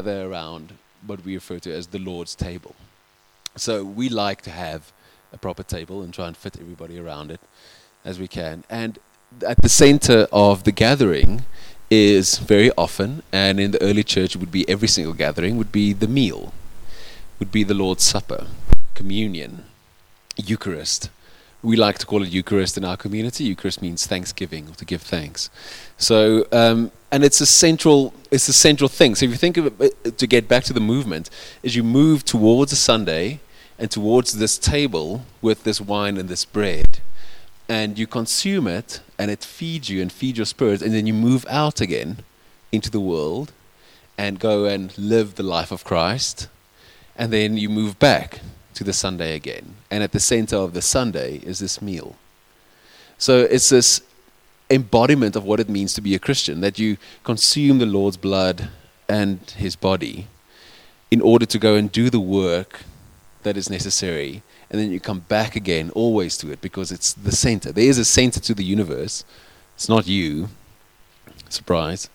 gather around what we refer to as the Lord's table. So we like to have a proper table and try and fit everybody around it as we can. And at the center of the gathering is very often, and in the early church would be every single gathering, would be the meal, would be the Lord's Supper, communion, Eucharist. We like to call it Eucharist in our community. Eucharist means thanksgiving or to give thanks. So, um, and it's a central, it's a central thing. So if you think of it, uh, to get back to the movement, as you move towards a Sunday and towards this table with this wine and this bread, and you consume it and it feeds you and feeds your spirit and then you move out again into the world and go and live the life of Christ and then you move back to the Sunday again and at the center of the Sunday is this meal so it's this embodiment of what it means to be a Christian that you consume the Lord's blood and his body in order to go and do the work that is necessary and then you come back again always to it because it's the center. There is a center to the universe. It's not you. Surprise.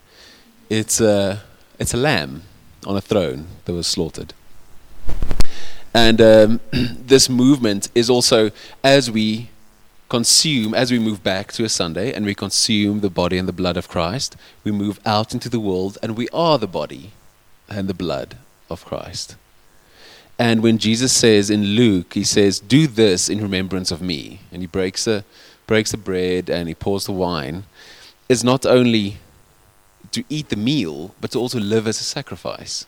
It's a, it's a lamb on a throne that was slaughtered. And um, this movement is also as we consume, as we move back to a Sunday and we consume the body and the blood of Christ, we move out into the world and we are the body and the blood of Christ. And when Jesus says in Luke, he says, Do this in remembrance of me. And he breaks the, breaks the bread and he pours the wine. Is not only to eat the meal, but to also live as a sacrifice.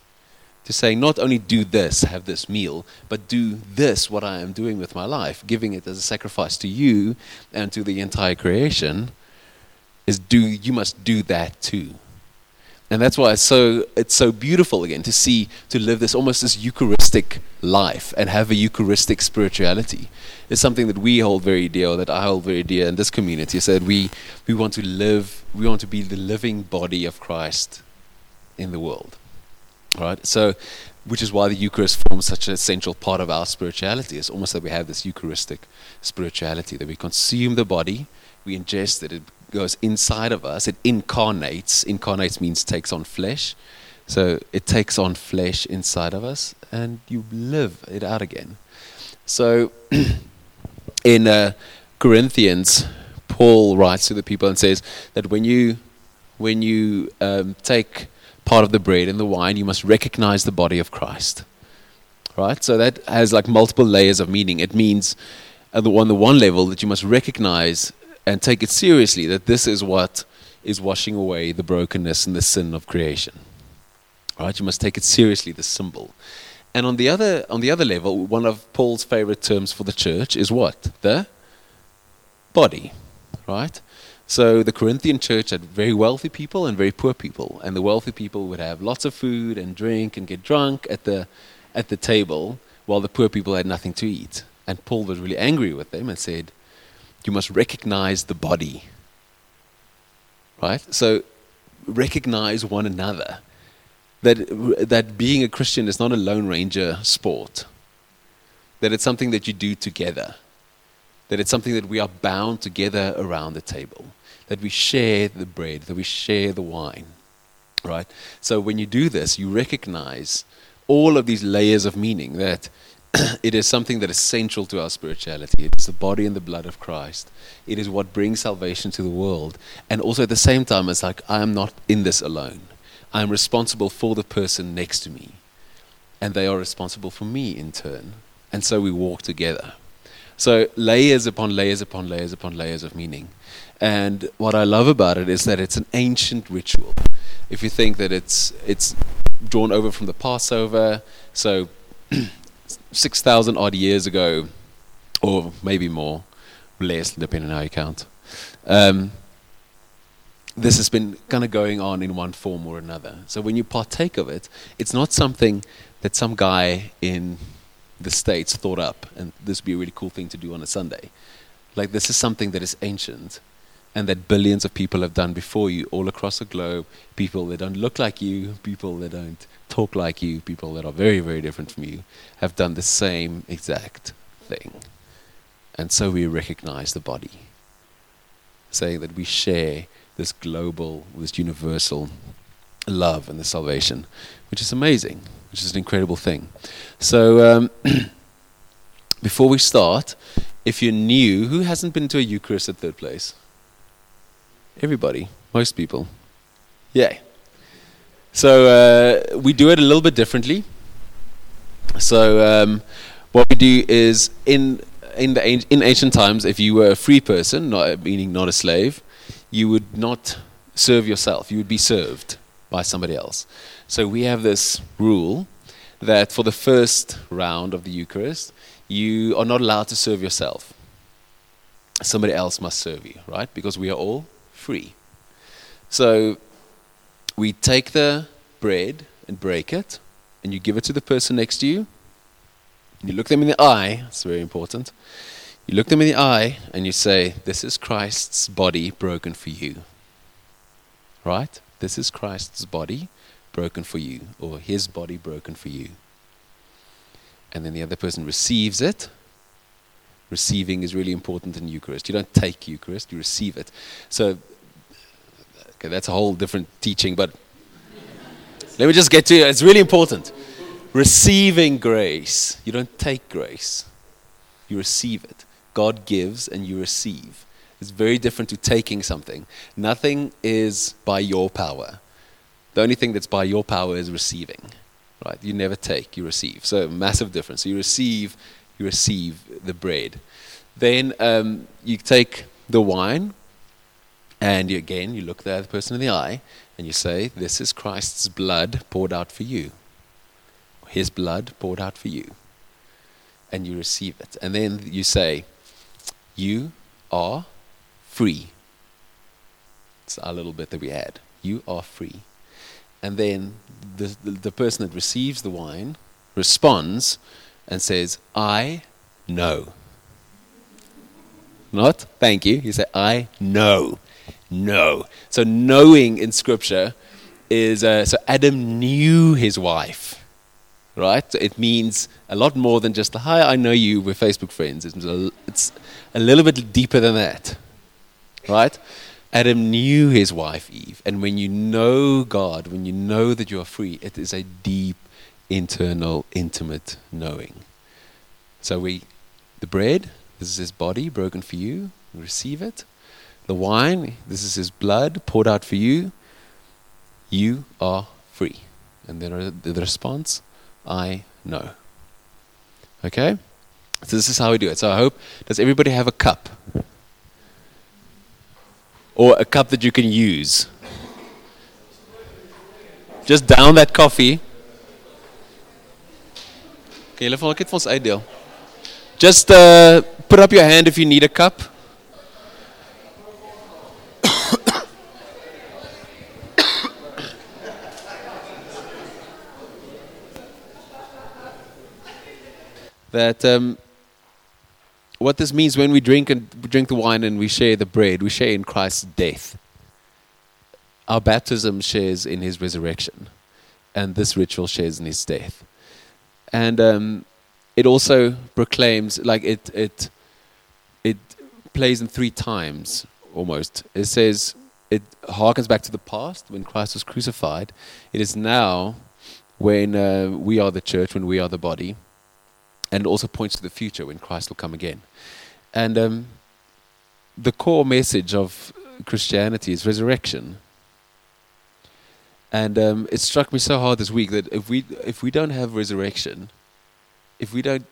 To say, not only do this, have this meal, but do this, what I am doing with my life, giving it as a sacrifice to you and to the entire creation, is do you must do that too. And that's why it's so it's so beautiful again to see to live this almost this Eucharistic life and have a Eucharistic spirituality. It's something that we hold very dear, that I hold very dear in this community. So that we we want to live, we want to be the living body of Christ in the world. Right? So which is why the Eucharist forms such an essential part of our spirituality. It's almost that we have this Eucharistic spirituality, that we consume the body, we ingest it, it goes inside of us. It incarnates. Incarnates means takes on flesh. So it takes on flesh inside of us, and you live it out again. So in uh, Corinthians, Paul writes to the people and says that when you when you um, take part of the bread and the wine, you must recognize the body of Christ. Right? So that has like multiple layers of meaning. It means on the one level that you must recognize and take it seriously that this is what is washing away the brokenness and the sin of creation. Right? You must take it seriously, the symbol. And on the other on the other level, one of Paul's favorite terms for the church is what? The body. Right? So the Corinthian church had very wealthy people and very poor people, and the wealthy people would have lots of food and drink and get drunk at the at the table, while the poor people had nothing to eat. And Paul was really angry with them and said, you must recognize the body. Right? So recognize one another. That, that being a Christian is not a Lone Ranger sport. That it's something that you do together. That it's something that we are bound together around the table. That we share the bread, that we share the wine. Right? So when you do this, you recognize all of these layers of meaning that it is something that is central to our spirituality. It is the body and the blood of Christ. It is what brings salvation to the world. And also at the same time, it's like I am not in this alone. I am responsible for the person next to me. And they are responsible for me in turn. And so we walk together. So layers upon layers upon layers upon layers of meaning. And what I love about it is that it's an ancient ritual. If you think that it's it's drawn over from the Passover, so 6,000 odd years ago, or maybe more, less, depending on how you count. Um, this has been kind of going on in one form or another. So when you partake of it, it's not something that some guy in the States thought up, and this would be a really cool thing to do on a Sunday. Like, this is something that is ancient and that billions of people have done before you all across the globe. People that don't look like you, people that don't talk like you, people that are very, very different from you, have done the same exact thing. And so we recognize the body, saying that we share this global, this universal love and the salvation, which is amazing, which is an incredible thing. So, um, before we start, if you're new, who hasn't been to a Eucharist at third place? Everybody, most people. Yeah. So uh, we do it a little bit differently. So um, what we do is in in the in ancient times, if you were a free person, not meaning not a slave, you would not serve yourself. You would be served by somebody else. So we have this rule that for the first round of the Eucharist, you are not allowed to serve yourself. Somebody else must serve you, right? Because we are all free. So we take the bread and break it, and you give it to the person next to you. You look them in the eye, it's very important. You look them in the eye and you say, This is Christ's body broken for you. Right? This is Christ's body broken for you, or his body broken for you. And then the other person receives it. Receiving is really important in Eucharist. You don't take Eucharist, you receive it. So, okay, that's a whole different teaching, but let me just get to it. It's really important. Receiving grace. You don't take grace, you receive it. God gives and you receive. It's very different to taking something. Nothing is by your power. The only thing that's by your power is receiving. Right? You never take, you receive. So massive difference. So you receive, you receive the bread. Then um, you take the wine, and you, again you look the other person in the eye, and you say, "This is Christ's blood poured out for you. His blood poured out for you." And you receive it, and then you say, "You are free." It's our little bit that we add. You are free and then the, the, the, person that receives the wine responds and says, I know. Not thank you. You say, I know. No. So knowing in Scripture is uh, so Adam knew his wife, right? So it means a lot more than just the hi, I know you. We're Facebook friends. It's a, it's a little bit deeper than that, right? Adam knew his wife Eve. And when you know God, when you know that you are free, it is a deep, internal, intimate knowing. So we, the bread, this is his body broken for you. Receive it. The wine, this is his blood poured out for you. You are free. And then the response, I know. Okay? So this is how we do it. So I hope, does everybody have a cup? or a cup that you can use. Just down that coffee. Okay, julle ek het vir ons uitdeel. Just uh, put up your hand if you need a cup. that um, what this means when we drink and drink the wine and we share the bread, we share in Christ's death. Our baptism shares in his resurrection, and this ritual shares in his death. And um, it also proclaims, like it, it, it plays in three times almost. It says it harkens back to the past when Christ was crucified. It is now when uh, we are the church, when we are the body and also points to the future when Christ will come again. And um, the core message of Christianity is resurrection. And um, it struck me so hard this week that if we if we don't have resurrection, if we don't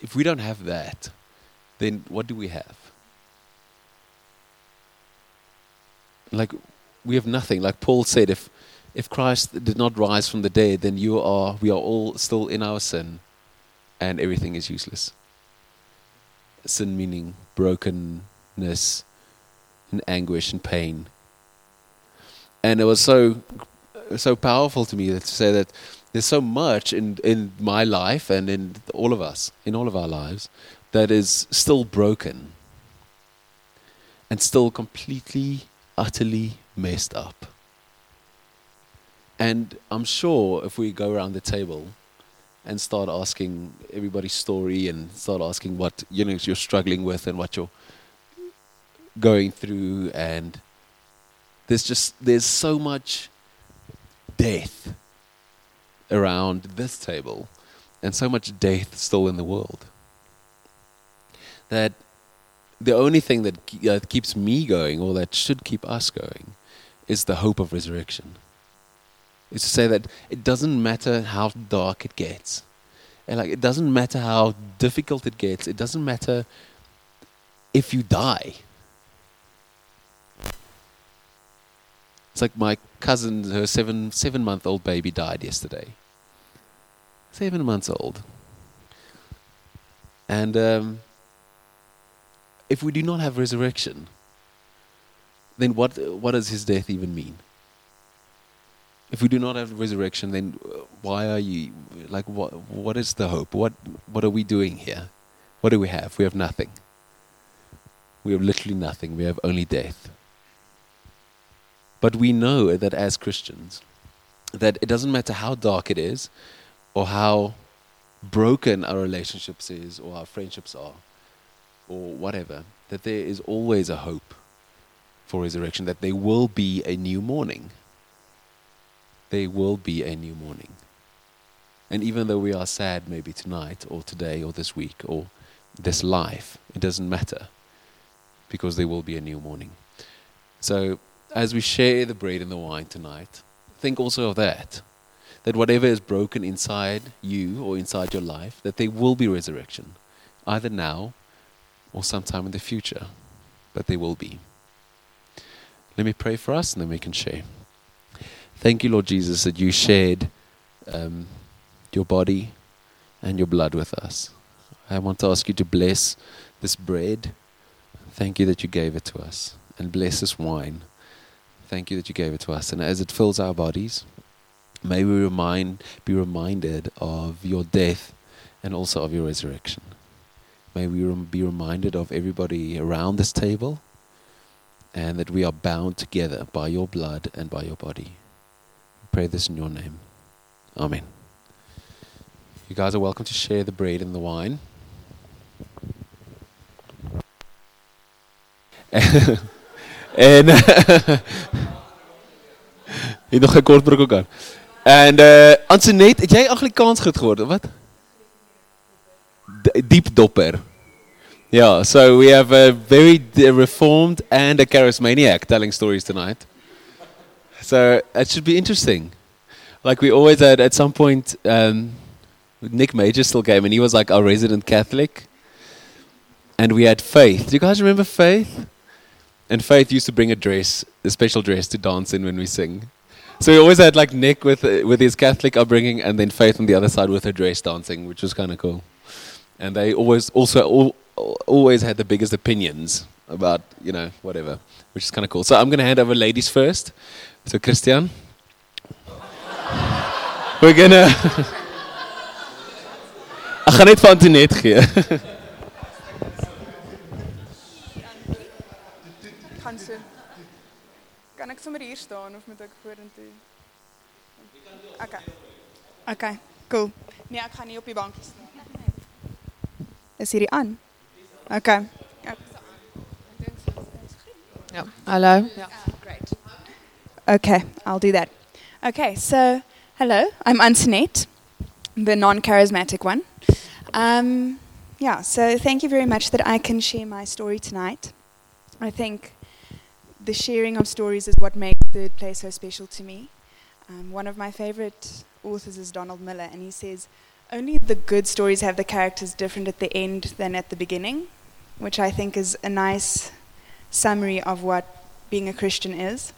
if we don't have that, then what do we have? Like we have nothing. Like Paul said, if if Christ did not rise from the dead, then you are we are all still in our sin and everything is useless. Sin meaning brokenness and anguish and pain. And it was so so powerful to me to say that there's so much in, in my life and in all of us, in all of our lives, that is still broken and still completely, utterly messed up. And I'm sure if we go around the table, and start asking everybody's story and start asking what you know you're struggling with and what you're going through and there's just there's so much death around this table and so much death still in the world that the only thing that uh, keeps me going or that should keep us going is the hope of resurrection. Is to say that it doesn't matter how dark it gets. And like it doesn't matter how difficult it gets. It doesn't matter if you die. It's like my cousin, her seven seven month old baby died yesterday. Seven months old. And um, if we do not have resurrection, then what, what does his death even mean? If we do not have resurrection, then why are you, like, what, what is the hope? What, what are we doing here? What do we have? We have nothing. We have literally nothing. We have only death. But we know that as Christians, that it doesn't matter how dark it is, or how broken our relationships is, or our friendships are, or whatever, that there is always a hope for resurrection, that there will be a new morning. There will be a new morning. And even though we are sad maybe tonight or today or this week or this life, it doesn't matter because there will be a new morning. So, as we share the bread and the wine tonight, think also of that. That whatever is broken inside you or inside your life, that there will be resurrection, either now or sometime in the future, but there will be. Let me pray for us and then we can share. Thank you, Lord Jesus, that you shared um, your body and your blood with us. I want to ask you to bless this bread. Thank you that you gave it to us. And bless this wine. Thank you that you gave it to us. And as it fills our bodies, may we remind, be reminded of your death and also of your resurrection. May we rem- be reminded of everybody around this table and that we are bound together by your blood and by your body. We pray this in your name. Amen. You guys are welcome to share the bread and the wine. en jy nog 'n kort broek ook aan. En uh Antoinette, het jy Afrikaans goed gehoor of wat? deep dopper. Yeah, so we have a very reformed and a charismaniac telling stories tonight. So it should be interesting. Like we always had at some point, um, Nick Major still came and he was like our resident Catholic. And we had Faith. Do you guys remember Faith? And Faith used to bring a dress, a special dress to dance in when we sing. So we always had like Nick with uh, with his Catholic upbringing, and then Faith on the other side with her dress dancing, which was kind of cool and they always also all, always had the biggest opinions about you know whatever, which is kind of cool. So I'm to hand over ladies first. So Christian, we're gonna. Ek gaan net van Antoinette gee. gaan so. Kan ek sommer hier staan of moet ek vorentoe? Okay. Okay, cool. Nee, ek gaan nie op die bankie staan. Is hierdie aan? Okay. Yeah. Hello. Yeah. Great. Okay, I'll do that. Okay, so hello, I'm Antoinette, the non charismatic one. Um, yeah, so thank you very much that I can share my story tonight. I think the sharing of stories is what makes Third Place so special to me. Um, one of my favorite authors is Donald Miller, and he says, only the good stories have the characters different at the end than at the beginning, which I think is a nice summary of what being a Christian is.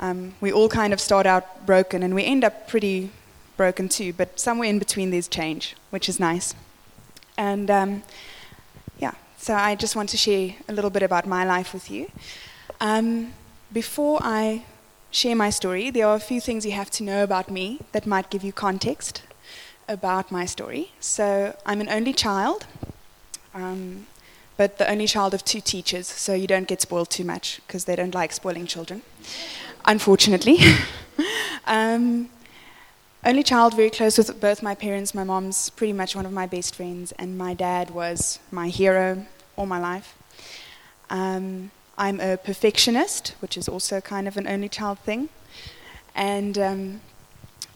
Um, we all kind of start out broken and we end up pretty broken too, but somewhere in between there's change, which is nice. And um, yeah, so I just want to share a little bit about my life with you. Um, before I share my story, there are a few things you have to know about me that might give you context about my story. So I'm an only child, um, but the only child of two teachers, so you don't get spoiled too much because they don't like spoiling children, unfortunately. um, only child, very close with both my parents. My mom's pretty much one of my best friends, and my dad was my hero all my life. Um, I'm a perfectionist, which is also kind of an only child thing. And um,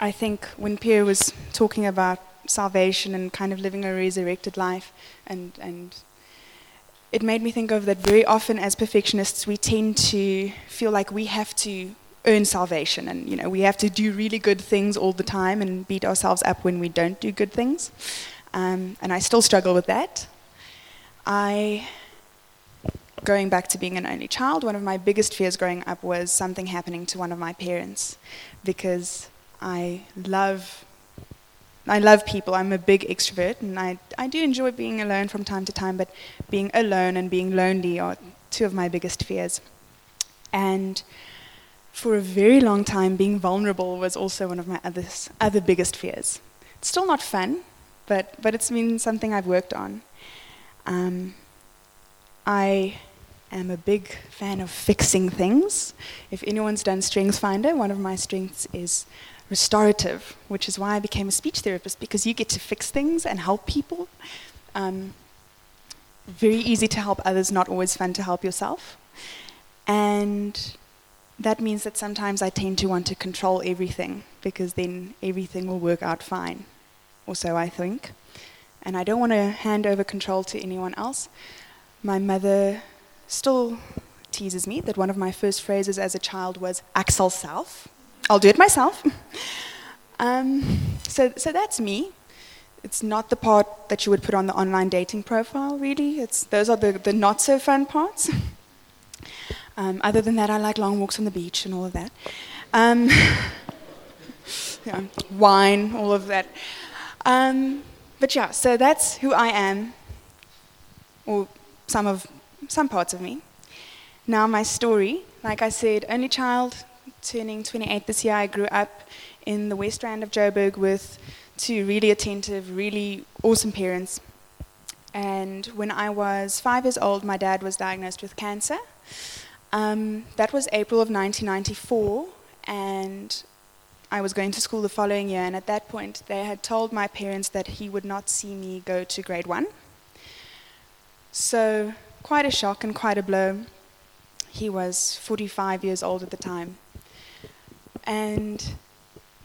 I think when Pierre was talking about salvation and kind of living a resurrected life, and, and it made me think of that very often as perfectionists, we tend to feel like we have to earn salvation and you know we have to do really good things all the time and beat ourselves up when we don't do good things um, and i still struggle with that i going back to being an only child one of my biggest fears growing up was something happening to one of my parents because i love I love people. I'm a big extrovert, and I, I do enjoy being alone from time to time, but being alone and being lonely are two of my biggest fears. And for a very long time, being vulnerable was also one of my other, other biggest fears. It's still not fun, but, but it's been something I've worked on. Um, I am a big fan of fixing things. If anyone's done Strengths Finder, one of my strengths is restorative, which is why I became a speech therapist, because you get to fix things and help people. Um, very easy to help others, not always fun to help yourself. And that means that sometimes I tend to want to control everything because then everything will work out fine, or so I think. And I don't want to hand over control to anyone else. My mother still teases me that one of my first phrases as a child was Axel self. I'll do it myself. um, so, so that's me. It's not the part that you would put on the online dating profile, really. It's, those are the, the not so fun parts. Um, other than that, I like long walks on the beach and all of that. Um, yeah, wine, all of that. Um, but yeah, so that's who I am, or some of some parts of me. Now my story, like I said, only child, turning 28 this year. I grew up in the West Rand of Joburg with two really attentive, really awesome parents. And when I was five years old, my dad was diagnosed with cancer. Um, that was April of 1994, and I was going to school the following year. And at that point, they had told my parents that he would not see me go to grade one. So, quite a shock and quite a blow. He was 45 years old at the time. And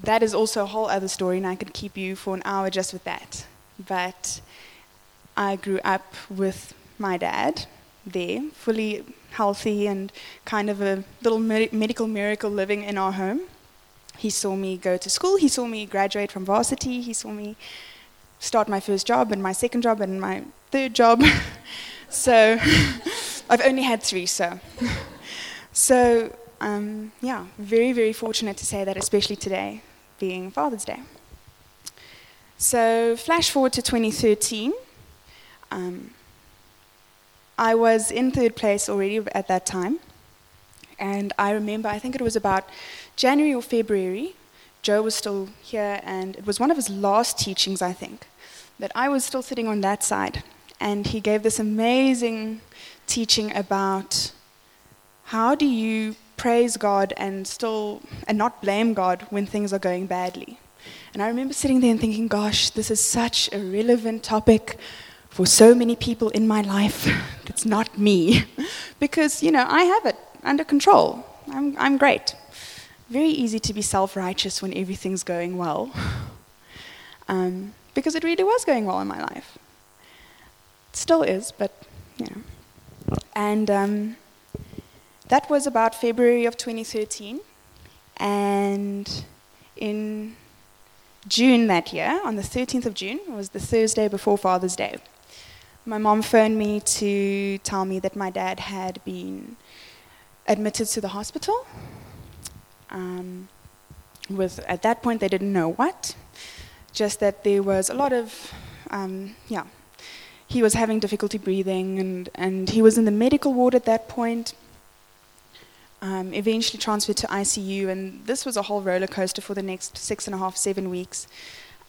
that is also a whole other story, and I could keep you for an hour just with that. But I grew up with my dad there, fully healthy and kind of a little med- medical miracle living in our home. He saw me go to school, he saw me graduate from varsity, he saw me start my first job and my second job and my third job. so I've only had three, so. so, um, yeah, very, very fortunate to say that, especially today, being Father's Day. So, flash forward to 2013. Um, I was in third place already at that time. And I remember, I think it was about January or February, Joe was still here, and it was one of his last teachings, I think, that I was still sitting on that side. And he gave this amazing teaching about how do you praise God and still and not blame God when things are going badly. And I remember sitting there and thinking, gosh, this is such a relevant topic for so many people in my life. it's not me. because, you know, I have it under control. I'm, I'm great. Very easy to be self righteous when everything's going well. Um, because it really was going well in my life. Still is, but, you know. And um, that was about February of 2013. And in June that year, on the 13th of June, was the Thursday before Father's Day my mom phoned me to tell me that my dad had been admitted to the hospital. Um, with at that point they didn't know what, just that there was a lot of, um, yeah, he was having difficulty breathing and and he was in the medical ward at that point. Um, eventually transferred to ICU, and this was a whole roller coaster for the next six and a half, seven weeks.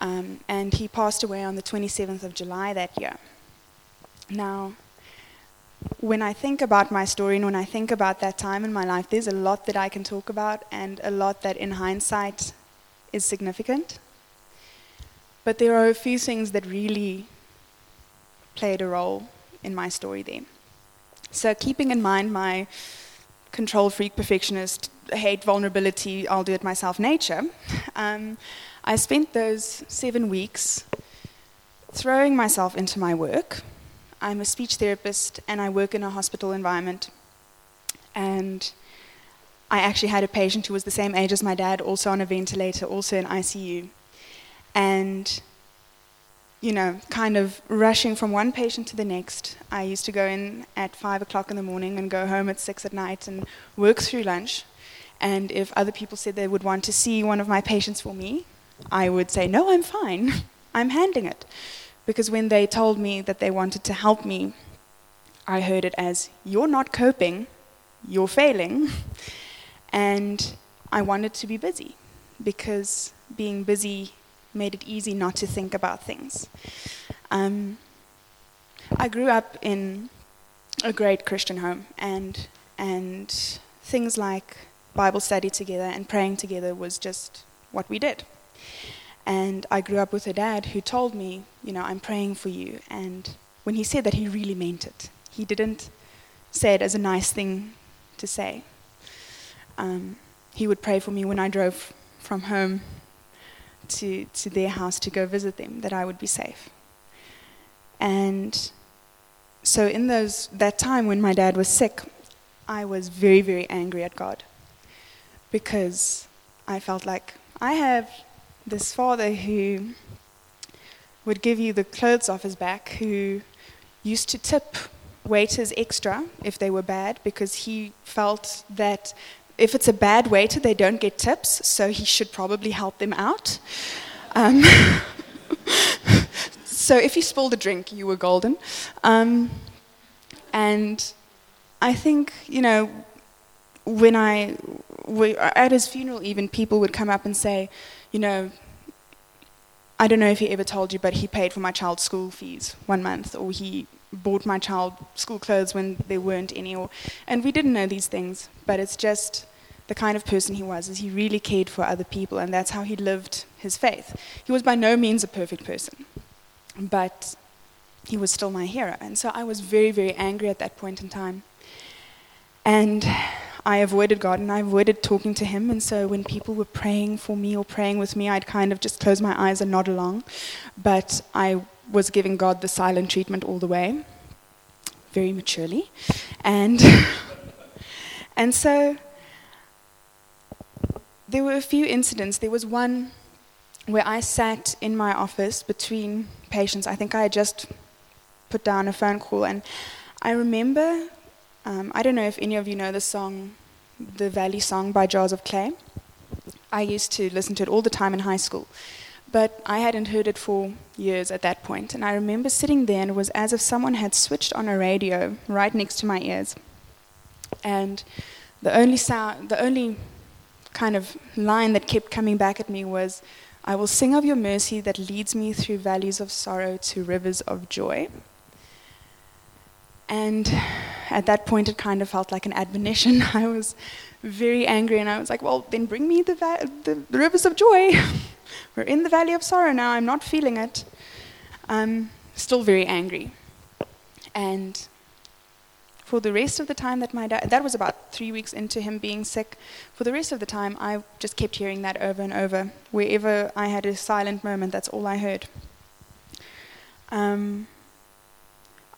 Um, and he passed away on the 27th of July that year. Now, when I think about my story and when I think about that time in my life, there's a lot that I can talk about and a lot that in hindsight is significant. But there are a few things that really played a role in my story there. So, keeping in mind my control freak, perfectionist, hate vulnerability, I'll do it myself nature, um, I spent those seven weeks throwing myself into my work. I'm a speech therapist and I work in a hospital environment. And I actually had a patient who was the same age as my dad, also on a ventilator, also in ICU. And you know, kind of rushing from one patient to the next. I used to go in at five o'clock in the morning and go home at six at night and work through lunch. And if other people said they would want to see one of my patients for me, I would say, No, I'm fine. I'm handling it. Because when they told me that they wanted to help me, I heard it as, You're not coping, you're failing. And I wanted to be busy because being busy made it easy not to think about things. Um, I grew up in a great Christian home, and and things like Bible study together and praying together was just what we did. And I grew up with a dad who told me, you know, I'm praying for you. And when he said that, he really meant it. He didn't say it as a nice thing to say. Um, he would pray for me when I drove from home to, to their house to go visit them, that I would be safe. And so in those that time when my dad was sick, I was very, very angry at God because I felt like I have this father who would give you the clothes off his back, who used to tip waiters extra if they were bad because he felt that if it's a bad waiter, they don't get tips, so he should probably help them out. Um, so if you spilled a drink, you were golden. Um, and I think, you know, when I, we, at his funeral, even people would come up and say, you know, I don't know if he ever told you, but he paid for my child's school fees one month, or he bought my child school clothes when there weren't any. Or, and we didn't know these things, but it's just the kind of person he was, is he really cared for other people, and that's how he lived his faith. He was by no means a perfect person, but he was still my hero. And so I was very, very angry at that point in time. And I avoided God and I avoided talking to Him. And so when people were praying for me or praying with me, I'd kind of just close my eyes and nod along. But I was giving God the silent treatment all the way, very maturely. And, and so there were a few incidents. There was one where I sat in my office between patients. I think I had just put down a phone call, and I remember. Um, I don't know if any of you know the song, the Valley Song by Jars of Clay. I used to listen to it all the time in high school, but I hadn't heard it for years at that point. And I remember sitting there, and it was as if someone had switched on a radio right next to my ears. And the only sound, the only kind of line that kept coming back at me was, I will sing of your mercy that leads me through valleys of sorrow to rivers of joy. And at that point, it kind of felt like an admonition. I was very angry, and I was like, Well, then bring me the, va- the, the rivers of joy. We're in the valley of sorrow now. I'm not feeling it. I'm still very angry. And for the rest of the time that my dad, that was about three weeks into him being sick, for the rest of the time, I just kept hearing that over and over. Wherever I had a silent moment, that's all I heard. Um,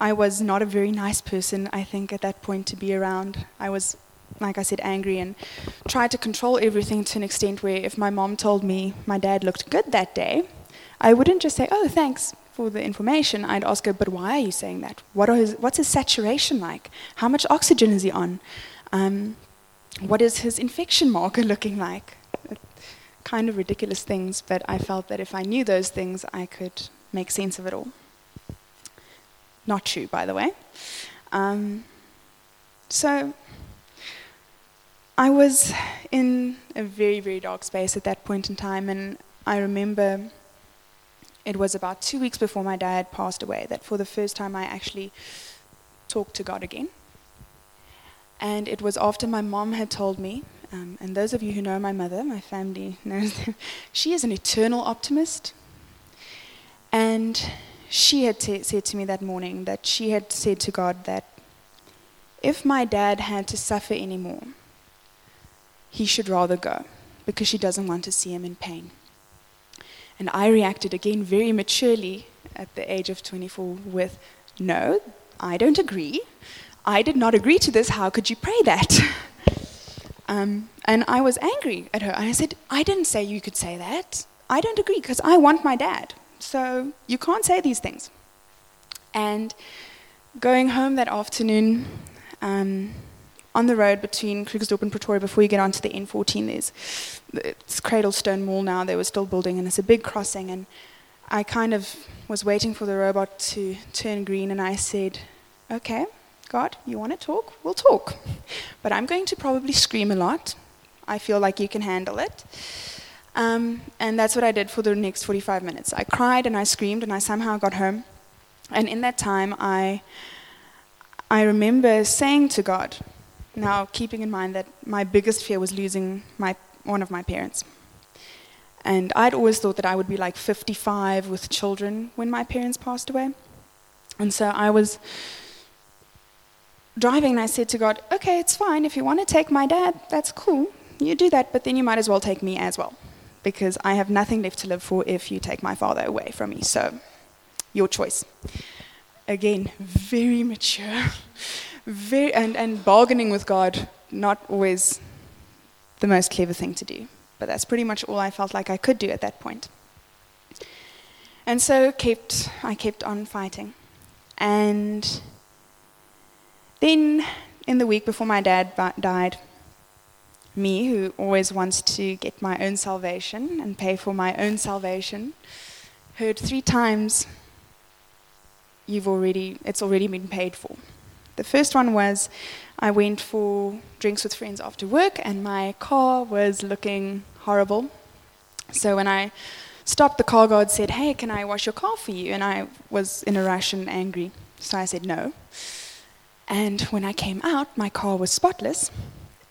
I was not a very nice person, I think, at that point to be around. I was, like I said, angry and tried to control everything to an extent where if my mom told me my dad looked good that day, I wouldn't just say, oh, thanks, for the information, I'd ask her, but why are you saying that? What his, what's his saturation like? How much oxygen is he on? Um, what is his infection marker looking like? Kind of ridiculous things, but I felt that if I knew those things, I could make sense of it all. Not true, by the way. Um, so I was in a very, very dark space at that point in time, and I remember it was about two weeks before my dad passed away that for the first time I actually talked to God again. And it was after my mom had told me, um, and those of you who know my mother, my family knows, she is an eternal optimist. And she had t- said to me that morning that she had said to God that if my dad had to suffer anymore, he should rather go because she doesn't want to see him in pain. And I reacted again very maturely at the age of 24 with, No, I don't agree. I did not agree to this. How could you pray that? um, and I was angry at her. I said, I didn't say you could say that. I don't agree because I want my dad. So you can't say these things. And going home that afternoon, um, on the road between Krugersdorp and Pretoria before you get onto the N14, there's it's Cradlestone Mall now. They were still building, and it's a big crossing. And I kind of was waiting for the robot to turn green, and I said, "Okay, God, you want to talk? We'll talk. But I'm going to probably scream a lot. I feel like you can handle it." Um, and that's what I did for the next 45 minutes. I cried and I screamed, and I somehow got home. And in that time, I I remember saying to God, now keeping in mind that my biggest fear was losing my, one of my parents. And I'd always thought that I would be like 55 with children when my parents passed away. And so I was driving and I said to God, okay, it's fine. If you want to take my dad, that's cool. You do that, but then you might as well take me as well. Because I have nothing left to live for if you take my father away from me. So, your choice again, very mature, very, and, and bargaining with God, not always the most clever thing to do. But that's pretty much all I felt like I could do at that point. And so kept, I kept on fighting. And then, in the week before my dad died, me, who always wants to get my own salvation and pay for my own salvation, heard three times you've already, it's already been paid for. The first one was I went for drinks with friends after work, and my car was looking horrible. So when I stopped, the car guard said, Hey, can I wash your car for you? And I was in a rush and angry. So I said, No. And when I came out, my car was spotless.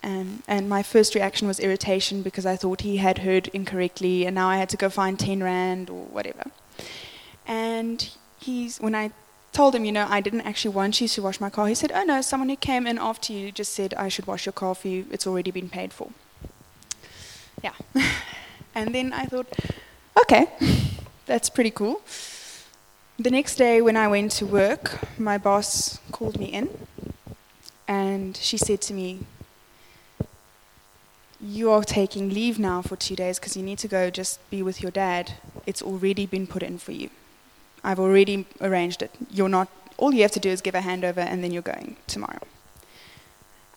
Um, and my first reaction was irritation because I thought he had heard incorrectly, and now I had to go find 10 Rand or whatever. And he's, when I told him, you know, I didn't actually want you to wash my car. He said, oh no, someone who came in after you just said I should wash your car for you. It's already been paid for. Yeah. and then I thought, okay, that's pretty cool. The next day when I went to work, my boss called me in and she said to me, you are taking leave now for two days because you need to go just be with your dad. It's already been put in for you. I've already arranged it. You're not, all you have to do is give a handover and then you're going tomorrow.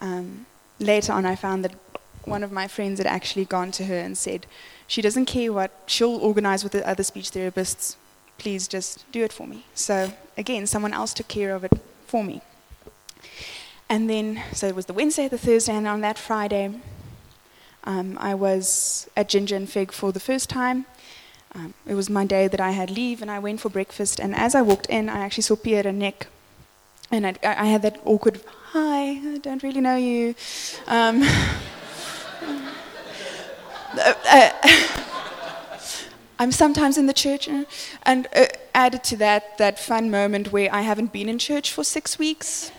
Um, later on, I found that one of my friends had actually gone to her and said, she doesn't care what, she'll organize with the other speech therapists. Please just do it for me. So, again, someone else took care of it for me. And then, so it was the Wednesday, the Thursday, and on that Friday, um, I was at Ginger and Fig for the first time. Um, it was my day that I had leave, and I went for breakfast. And as I walked in, I actually saw Pierre and Nick, and I, I had that awkward "Hi, I don't really know you." Um, uh, uh, I'm sometimes in the church, and uh, added to that, that fun moment where I haven't been in church for six weeks.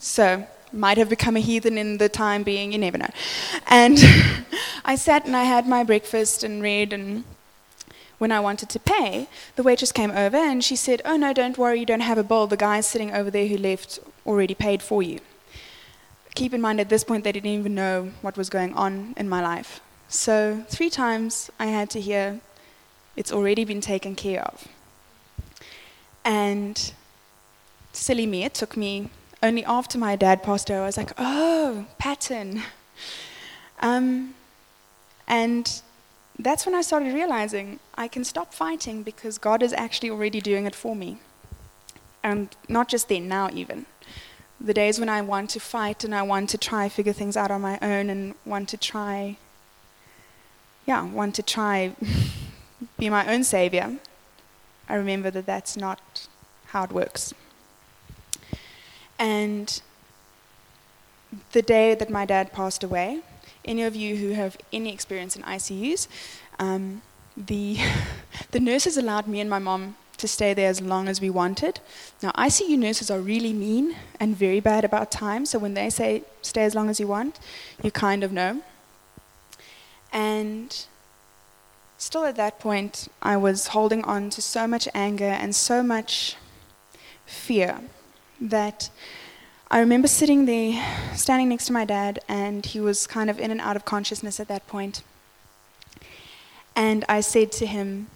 So might have become a heathen in the time being, you never know. And I sat and I had my breakfast and read, and when I wanted to pay, the waitress came over and she said, Oh, no, don't worry, you don't have a bill. The guy sitting over there who left already paid for you. Keep in mind, at this point, they didn't even know what was going on in my life. So, three times I had to hear, It's already been taken care of. And silly me, it took me only after my dad passed away, I was like, oh, pattern. Um, and that's when I started realizing I can stop fighting because God is actually already doing it for me. And not just then, now even. The days when I want to fight and I want to try figure things out on my own and want to try, yeah, want to try be my own savior, I remember that that's not how it works. And the day that my dad passed away, any of you who have any experience in ICUs, um, the, the nurses allowed me and my mom to stay there as long as we wanted. Now, ICU nurses are really mean and very bad about time, so when they say stay as long as you want, you kind of know. And still at that point, I was holding on to so much anger and so much fear that I remember sitting there, standing next to my dad, and he was kind of in and out of consciousness at that point. And I said to him,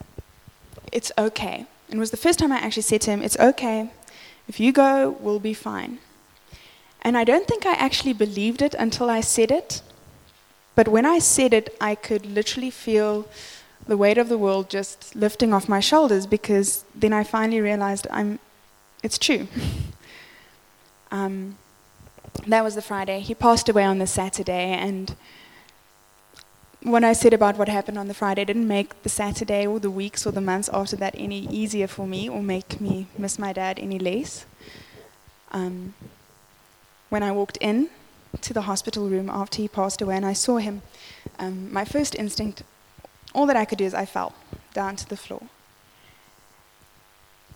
It's okay. And it was the first time I actually said to him, It's okay. If you go, we'll be fine. And I don't think I actually believed it until I said it. But when I said it, I could literally feel the weight of the world just lifting off my shoulders because then I finally realized I'm, it's true. um, that was the Friday. He passed away on the Saturday, and what I said about what happened on the Friday didn't make the Saturday or the weeks or the months after that any easier for me or make me miss my dad any less. Um, when I walked in to the hospital room after he passed away and I saw him, um, my first instinct, all that I could do is I fell down to the floor.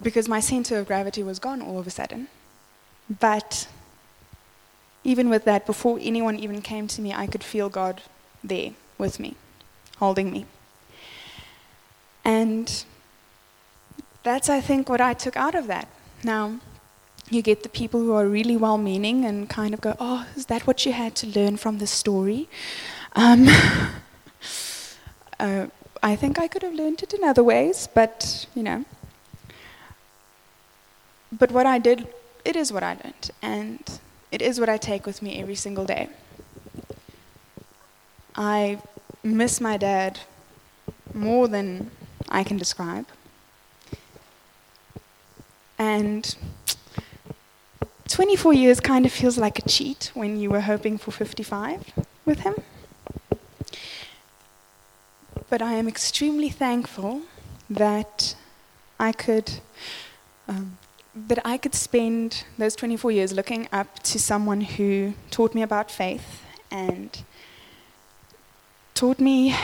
Because my center of gravity was gone all of a sudden. But even with that, before anyone even came to me, I could feel God there with me, holding me. And that's, I think, what I took out of that. Now, you get the people who are really well meaning and kind of go, Oh, is that what you had to learn from the story? Um, uh, I think I could have learned it in other ways, but, you know. But what I did, it is what I learned, and it is what I take with me every single day. I miss my dad more than I can describe. And 24 years kind of feels like a cheat when you were hoping for 55 with him. But I am extremely thankful that I could um, that I could spend those 24 years looking up to someone who taught me about faith and taught me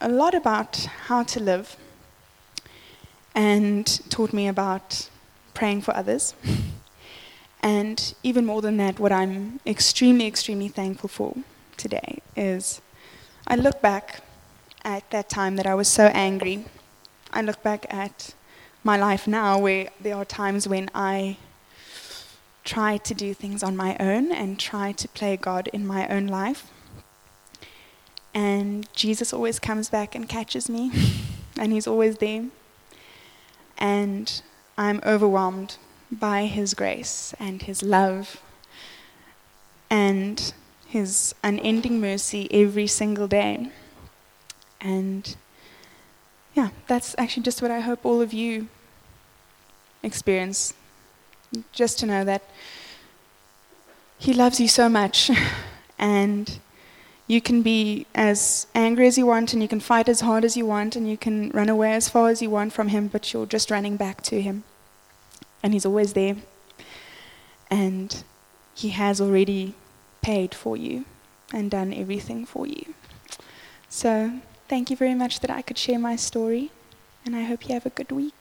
a lot about how to live and taught me about praying for others. And even more than that, what I'm extremely, extremely thankful for today is I look back at that time that I was so angry. I look back at my life now where there are times when I try to do things on my own and try to play God in my own life. And Jesus always comes back and catches me, and He's always there. And I'm overwhelmed by His grace and His love and His unending mercy every single day. And yeah, that's actually just what I hope all of you experience. Just to know that He loves you so much, and you can be as angry as you want, and you can fight as hard as you want, and you can run away as far as you want from Him, but you're just running back to Him. And He's always there. And He has already paid for you and done everything for you. So, thank you very much that I could share my story, and I hope you have a good week.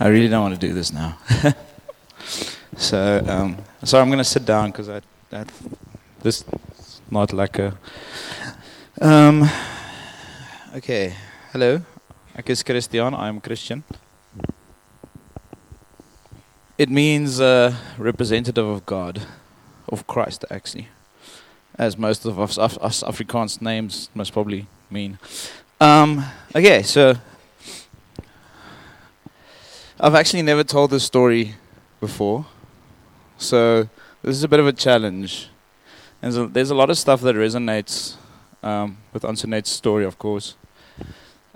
I really don't want to do this now. so, um, I'm going to sit down because I, I, this is not like a. Um, okay, hello. Ek is Christian. I'm Christian. It means uh, representative of God, of Christ, actually, as most of us, us, us Afrikaans names most probably mean. Um, okay, so I've actually never told this story before, so this is a bit of a challenge. There's a, there's a lot of stuff that resonates um, with Antoinette's story, of course.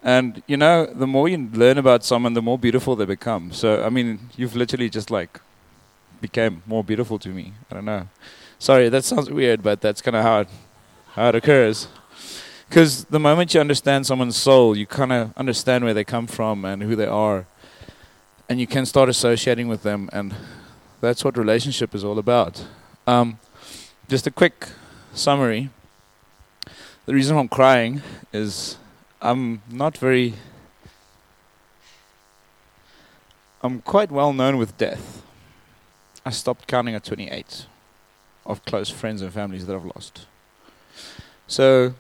And you know, the more you learn about someone, the more beautiful they become. So I mean, you've literally just like became more beautiful to me. I don't know. Sorry, that sounds weird, but that's kind of how it, how it occurs. Because the moment you understand someone's soul, you kind of understand where they come from and who they are and you can start associating with them, and that's what relationship is all about. Um, just a quick summary. The reason I'm crying is I'm not very. I'm quite well known with death. I stopped counting at 28 of close friends and families that I've lost. So,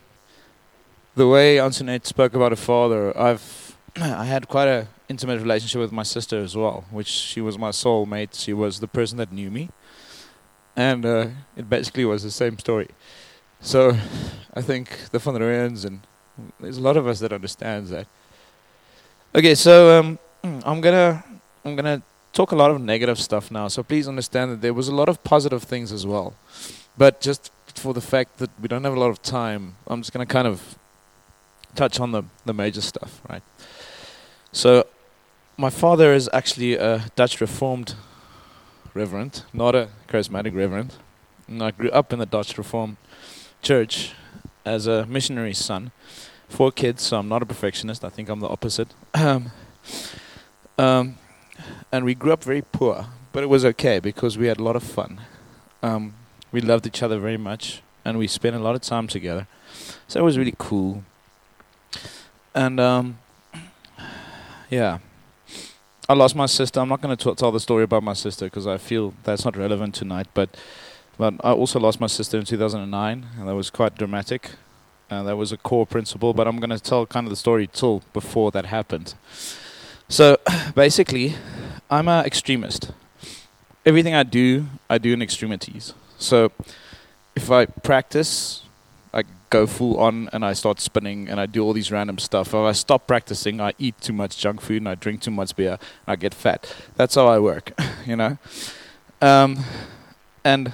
the way Antoinette spoke about her father, I've I had quite a intimate relationship with my sister as well, which she was my soulmate. She was the person that knew me, and uh, it basically was the same story. So, I think the Van Rooyens and there's a lot of us that understands that. Okay, so um, I'm gonna I'm gonna talk a lot of negative stuff now. So please understand that there was a lot of positive things as well, but just for the fact that we don't have a lot of time, I'm just gonna kind of touch on the the major stuff, right? So, my father is actually a Dutch Reformed reverend, not a charismatic reverend. And I grew up in the Dutch Reformed church as a missionary son. Four kids, so I'm not a perfectionist. I think I'm the opposite. Um, um, and we grew up very poor, but it was okay because we had a lot of fun. Um, we loved each other very much, and we spent a lot of time together. So it was really cool. And um, yeah, I lost my sister. I'm not going to tell the story about my sister because I feel that's not relevant tonight. But but I also lost my sister in 2009, and that was quite dramatic. Uh, that was a core principle, but I'm going to tell kind of the story till before that happened. So basically, I'm an extremist. Everything I do, I do in extremities. So if I practice, I go full on and I start spinning and I do all these random stuff. If I stop practicing, I eat too much junk food and I drink too much beer and I get fat. That's how I work, you know. Um, and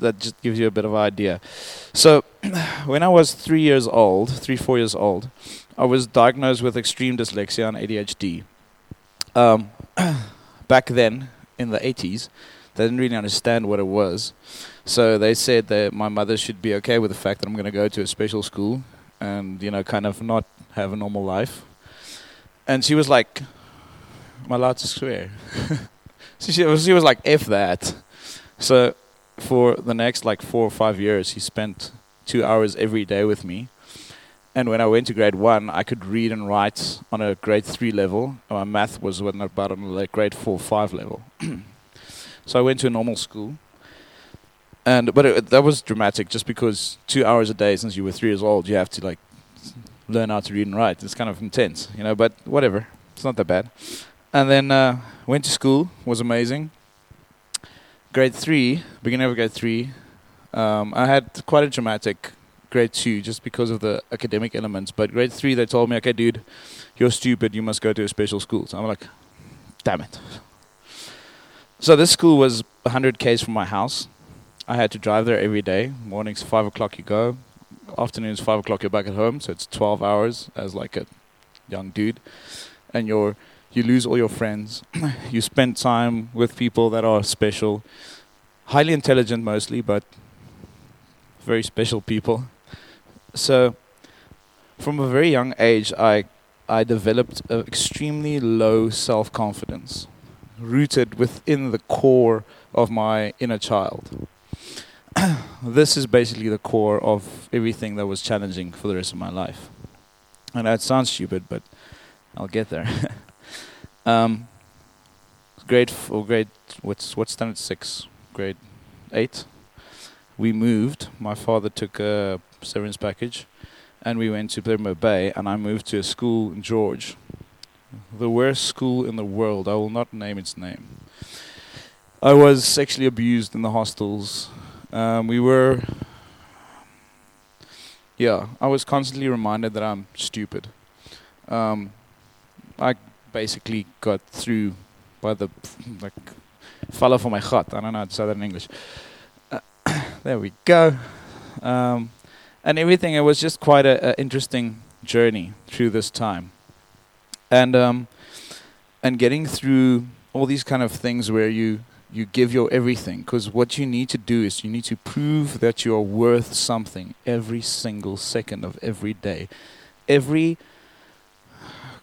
that just gives you a bit of an idea. So, when I was three years old, three four years old, I was diagnosed with extreme dyslexia and ADHD. Um, back then, in the 80s, they didn't really understand what it was. So they said that my mother should be okay with the fact that I'm going to go to a special school and, you know, kind of not have a normal life. And she was like, "My allowed to swear?" so she was, she was like, "F that." So for the next like four or five years, he spent two hours every day with me. And when I went to grade one, I could read and write on a grade three level. My math was about on a grade four, five level. so I went to a normal school. And but it, that was dramatic, just because two hours a day since you were three years old, you have to like learn how to read and write. It's kind of intense, you know. But whatever, it's not that bad. And then uh, went to school, was amazing grade three, beginning of grade three, um, I had quite a dramatic grade two just because of the academic elements. But grade three, they told me, okay, dude, you're stupid. You must go to a special school. So I'm like, damn it. So this school was 100 k's from my house. I had to drive there every day. Mornings, five o'clock, you go. Afternoons, five o'clock, you're back at home. So it's 12 hours as like a young dude, and you're you lose all your friends. you spend time with people that are special, highly intelligent mostly, but very special people. So, from a very young age, I I developed an extremely low self confidence, rooted within the core of my inner child. this is basically the core of everything that was challenging for the rest of my life. And that sounds stupid, but I'll get there. Um, grade f- or grade what's what's standard six? Grade eight. We moved. My father took a severance package, and we went to Pyrmont Bay. And I moved to a school in George, the worst school in the world. I will not name its name. I was sexually abused in the hostels. Um, we were. Yeah, I was constantly reminded that I'm stupid. Um, I basically got through by the like follow for my gat. I don't know that in English. Uh, there we go. Um, and everything. It was just quite a, a, interesting journey through this time, and um, and getting through all these kind of things where you you give your everything because what you need to do is you need to prove that you are worth something every single second of every day every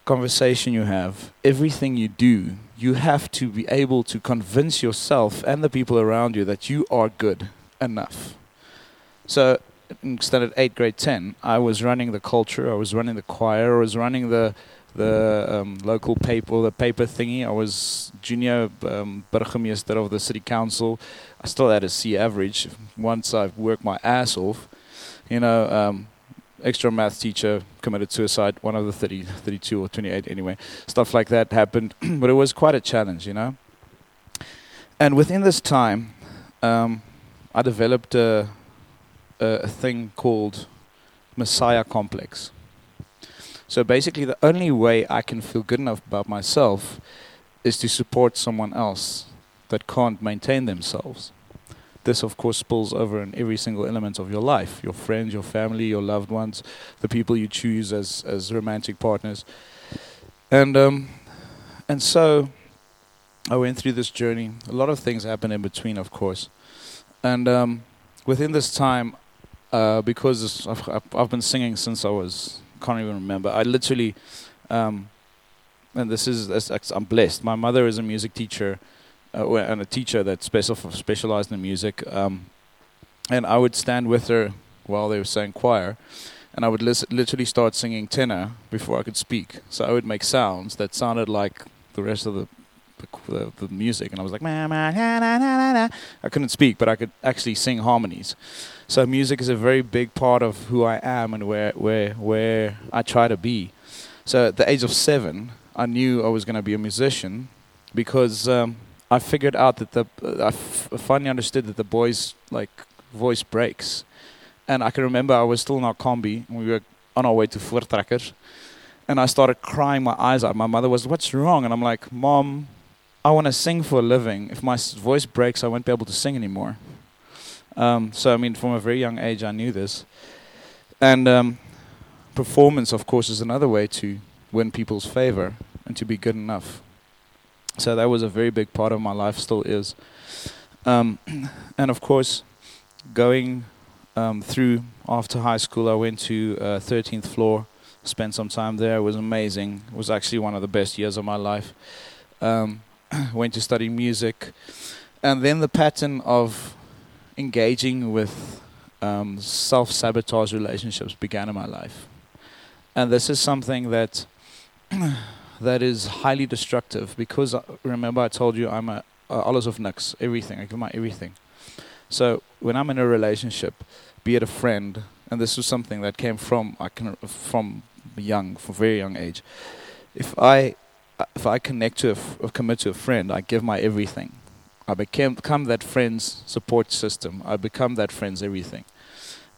conversation you have, everything you do, you have to be able to convince yourself and the people around you that you are good enough. So, in standard 8, grade 10, I was running the culture, I was running the choir, I was running the the um, local paper, the paper thingy. I was junior um, burgemeester of the city council. I still had a C average once I worked my ass off. You know, um, extra math teacher committed suicide, one of the 30, 32 or 28 anyway. Stuff like that happened, but it was quite a challenge, you know. And within this time, um, I developed a, a, a thing called Messiah complex. So basically, the only way I can feel good enough about myself is to support someone else that can't maintain themselves. This, of course, spills over in every single element of your life your friends, your family, your loved ones, the people you choose as, as romantic partners. And, um, and so I went through this journey. A lot of things happened in between, of course. And um, within this time, uh, because I've, I've been singing since I was can't even remember. I literally, um, and this is I'm blessed. My mother is a music teacher, uh, and a teacher that special specialized in music. Um, and I would stand with her while they were saying choir, and I would literally start singing tenor before I could speak. So I would make sounds that sounded like the rest of the the, the, music, and I was like, ma, ma, na, na, na. I couldn't speak, but I could actually sing harmonies. So music is a very big part of who I am and where where where I try to be. So at the age of seven, I knew I was going to be a musician because um, I figured out that the I finally understood that the boys like voice breaks, and I can remember I was still in our combi and we were on our way to Voortrekkers, and I started crying my eyes out. My mother was, "What's wrong?" And I'm like, "Mom, I want to sing for a living. If my voice breaks, I won't be able to sing anymore." Um, so, I mean, from a very young age, I knew this. And um, performance, of course, is another way to win people's favor and to be good enough. So, that was a very big part of my life, still is. Um, and, of course, going um, through after high school, I went to uh, 13th floor, spent some time there. It was amazing. It was actually one of the best years of my life. Um, went to study music. And then the pattern of engaging with um, self sabotage relationships began in my life. And this is something that that is highly destructive because uh, remember I told you I'm a, a of niks, everything. I give my everything. So when I'm in a relationship, be it a friend, and this was something that came from I can from young, from very young age. If I if I connect to a commit to a friend, I give my everything. I became become that friend's support system. I become that friend's everything.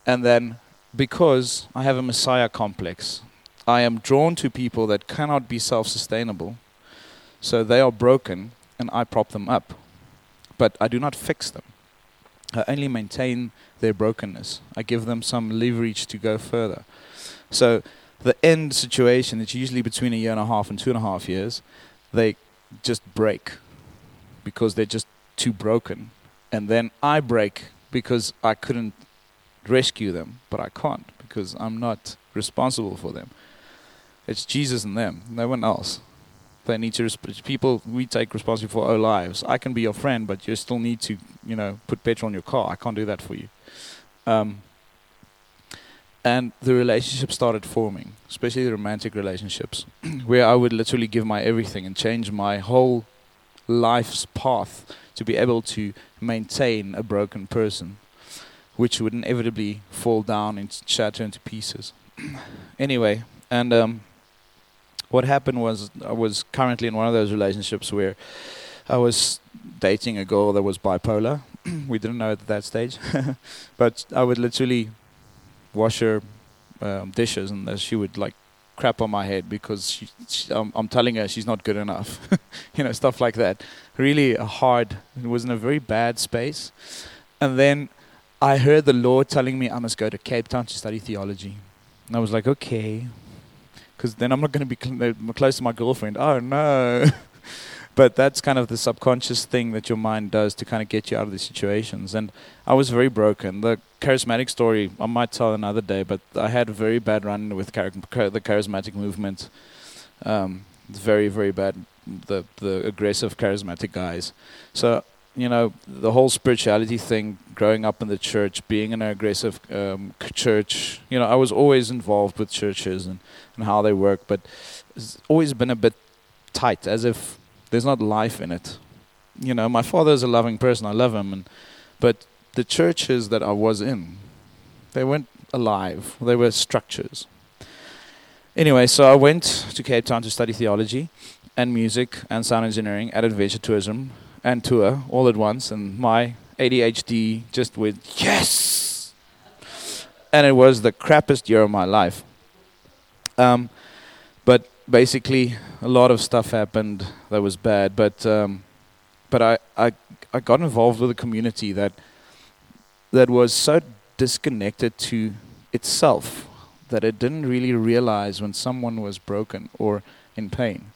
And then because I have a messiah complex, I am drawn to people that cannot be self-sustainable. So they are broken and I prop them up. But I do not fix them. I only maintain their brokenness. I give them some leverage to go further. So the end situation, it's usually between a year and a half and two and a half years, they just break because they're just too broken. And then I break because I couldn't rescue them, but I can't because I'm not responsible for them. It's Jesus and them, no one else. They need to resp- people. We take responsibility for our lives. I can be your friend, but you still need to, you know, put petrol on your car. I can't do that for you. Um, and the relationship started forming, especially the romantic relationships, where I would literally give my everything and change my whole life's path to be able to maintain a broken person, which would inevitably fall down and shatter into pieces. anyway, and um, what happened was I was currently in one of those relationships where I was dating a girl that was bipolar. we didn't know at that stage, but I would literally wash her um, dishes, and she would like crap on my head because she, she, I'm, I'm, telling her she's not good enough. you know, stuff like that. Really hard. It was in a very bad space. And then I heard the Lord telling me I must go to Cape Town to study theology. And I was like, okay. Because then I'm not going to be cl- close to my girlfriend. Oh, no. but that's kind of the subconscious thing that your mind does to kind of get you out of these situations. And I was very broken. The charismatic story I might tell another day, but I had a very bad run with char- the charismatic movement Um, very very bad. The the aggressive charismatic guys. So you know the whole spirituality thing. Growing up in the church, being in an aggressive um, church. You know, I was always involved with churches and and how they work, but it's always been a bit tight, as if there's not life in it. You know, my father is a loving person. I love him, and but the churches that I was in, they weren't alive. They were structures. Anyway, so I went to Cape Town to study theology and music and sound engineering at Adventure Tourism and tour all at once, and my ADHD just went yes, and it was the crappiest year of my life. Um, but basically, a lot of stuff happened that was bad. But um, but I, I I got involved with a community that that was so disconnected to itself that it didn't really realize when someone was broken or in pain.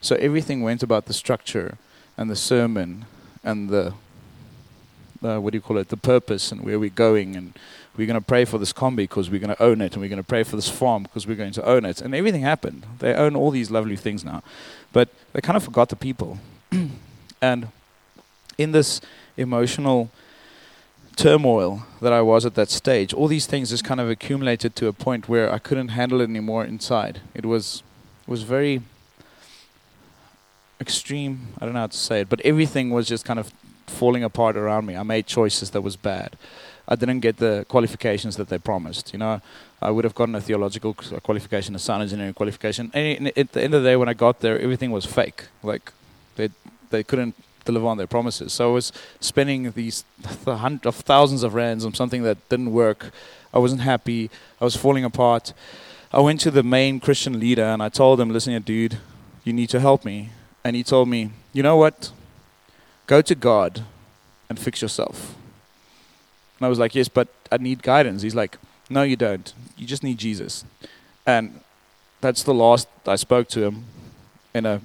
So everything went about the structure and the sermon and the uh, what do you call it, the purpose and where we're going. And we're going to pray for this combi because we're going to own it. And we're going to pray for this farm because we're going to own it. And everything happened. They own all these lovely things now. But they kind of forgot the people. And in this emotional turmoil that I was at that stage all these things just kind of accumulated to a point where I couldn't handle it anymore inside. It was it was very extreme I don't know how to say it but everything was just kind of falling apart around me I made choices that was bad I didn't get the qualifications that they promised. You know, I would have gotten a theological qualification, a sound engineering qualification. And at the end of the day, when I got there, everything was fake. Like they they couldn't deliver on their promises. So I was spending these th- hundreds of thousands of rands on something that didn't work. I wasn't happy. I was falling apart. I went to the main Christian leader and I told him, "Listen, here, dude, you need to help me." And he told me, "You know what? Go to God and fix yourself." And I was like, yes, but I need guidance. He's like, no, you don't. You just need Jesus. And that's the last I spoke to him in a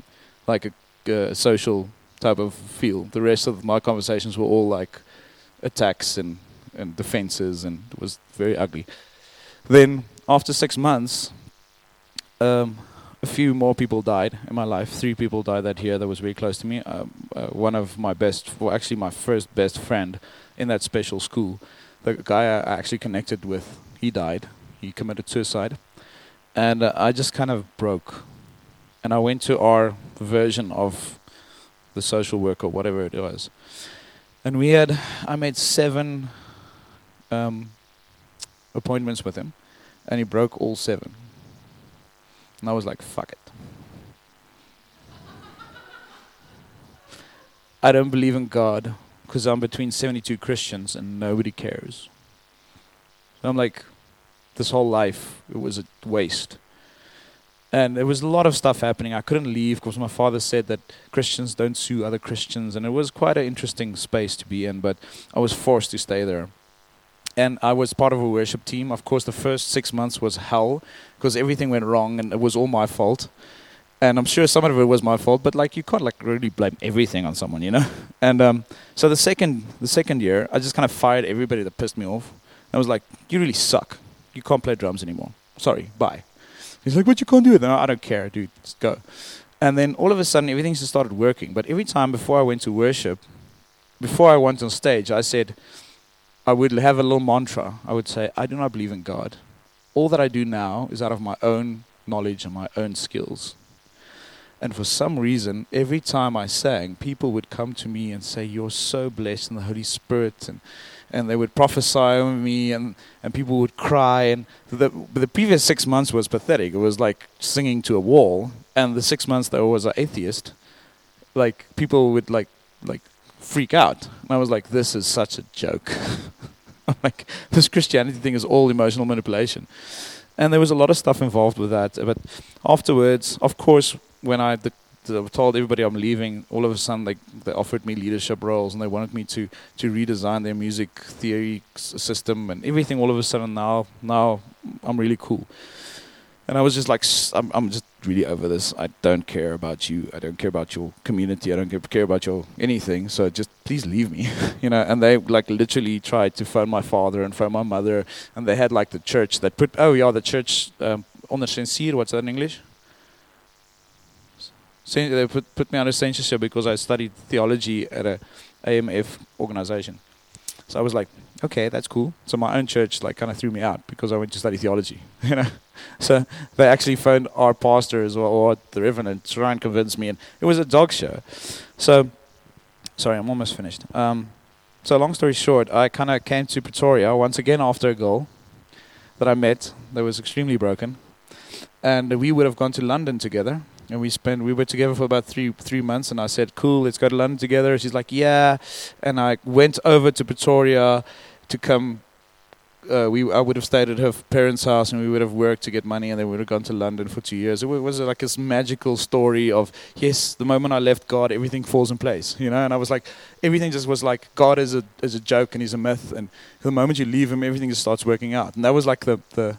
like a, a social type of feel. The rest of my conversations were all like attacks and, and defenses, and it was very ugly. Then after six months, um, a few more people died in my life. Three people died that year that was very close to me. Um, uh, one of my best, well, actually my first best friend in that special school. The guy I actually connected with, he died. He committed suicide. And uh, I just kind of broke. And I went to our version of the social work or whatever it was. And we had, I made seven um, appointments with him. And he broke all seven. And I was like, fuck it. I don't believe in God because I'm between 72 Christians and nobody cares. So I'm like, this whole life, it was a waste. And there was a lot of stuff happening. I couldn't leave because my father said that Christians don't sue other Christians. And it was quite an interesting space to be in, but I was forced to stay there. And I was part of a worship team. Of course, the first six months was hell because everything went wrong and it was all my fault and I'm sure some of it was my fault, but like you can't like really blame everything on someone, you know. And um, so the second the second year, I just kind of fired everybody that pissed me off. I was like, "You really suck. You can't play drums anymore. Sorry, bye." He's like, "But you can't do it." I don't care, dude. Just go. And then all of a sudden, everything just started working. But every time before I went to worship, before I went on stage, I said, I would have a little mantra. I would say, "I do not believe in God. All that I do now is out of my own knowledge and my own skills." And for some reason, every time I sang, people would come to me and say, You're so blessed in the Holy Spirit. And, and they would prophesy over me, and, and people would cry. And the, the previous six months was pathetic. It was like singing to a wall. And the six months that I was an atheist, like people would like, like freak out. And I was like, This is such a joke. I'm like, This Christianity thing is all emotional manipulation. And there was a lot of stuff involved with that. But afterwards, of course, when I the, the, told everybody I'm leaving, all of a sudden they they offered me leadership roles and they wanted me to to redesign their music theory system and everything. All of a sudden now now I'm really cool, and I was just like I'm I'm just really over this. I don't care about you. I don't care about your community. I don't care, about your anything. So just please leave me, you know. And they like literally tried to phone my father and phone my mother, and they had like the church that put oh yeah the church um, on the Sensier. What's that in English? they put put me under censorship because I studied theology at a AMF organization. So I was like, okay, that's cool. So my own church like kind of threw me out because I went to study theology, you know. So they actually phoned our pastor as well, or the reverend, and try and convince me, and it was a dog show. So, sorry, I'm almost finished. Um, so long story short, I kind of came to Pretoria once again after a girl that I met that was extremely broken, and we would have gone to London together. And we spent we were together for about three three months, and I said, "Cool, let's go to London together." She's like, "Yeah," and I went over to Pretoria to come. Uh, we I would have stayed at her parents' house, and we would have worked to get money, and then we would have gone to London for two years. It was like this magical story of yes, the moment I left God, everything falls in place, you know. And I was like, everything just was like God is a is a joke and He's a myth, and the moment you leave Him, everything just starts working out. And that was like the the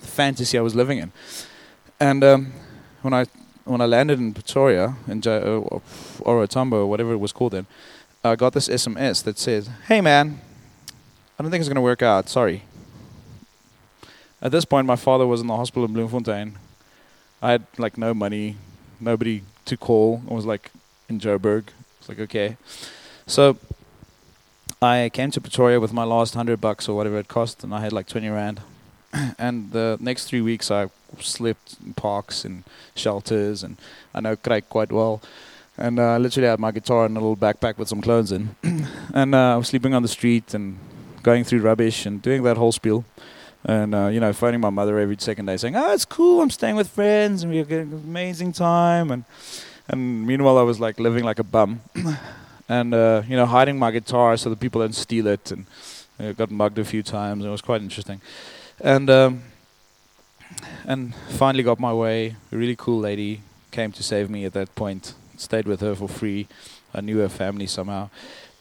fantasy I was living in. And um, when I when I landed in Pretoria in J- uh, or Tambo or whatever it was called then, I got this SMS that says, "Hey man, I don't think it's going to work out. Sorry." At this point, my father was in the hospital in Bloemfontein. I had like no money, nobody to call. I was like in Joburg. It's like okay, so I came to Pretoria with my last hundred bucks or whatever it cost, and I had like twenty rand. and the next three weeks, I slept in parks and shelters, and I know Craig quite well. And uh, I literally had my guitar and a little backpack with some clothes in, and uh, I was sleeping on the street and going through rubbish and doing that whole spiel. And uh, you know, phoning my mother every second day, saying, "Oh, it's cool. I'm staying with friends, and we're getting an amazing time." And and meanwhile, I was like living like a bum, and uh, you know, hiding my guitar so that people don't steal it. And I got mugged a few times. And it was quite interesting. And um, and finally got my way. A really cool lady came to save me at that point. Stayed with her for free. I knew her family somehow.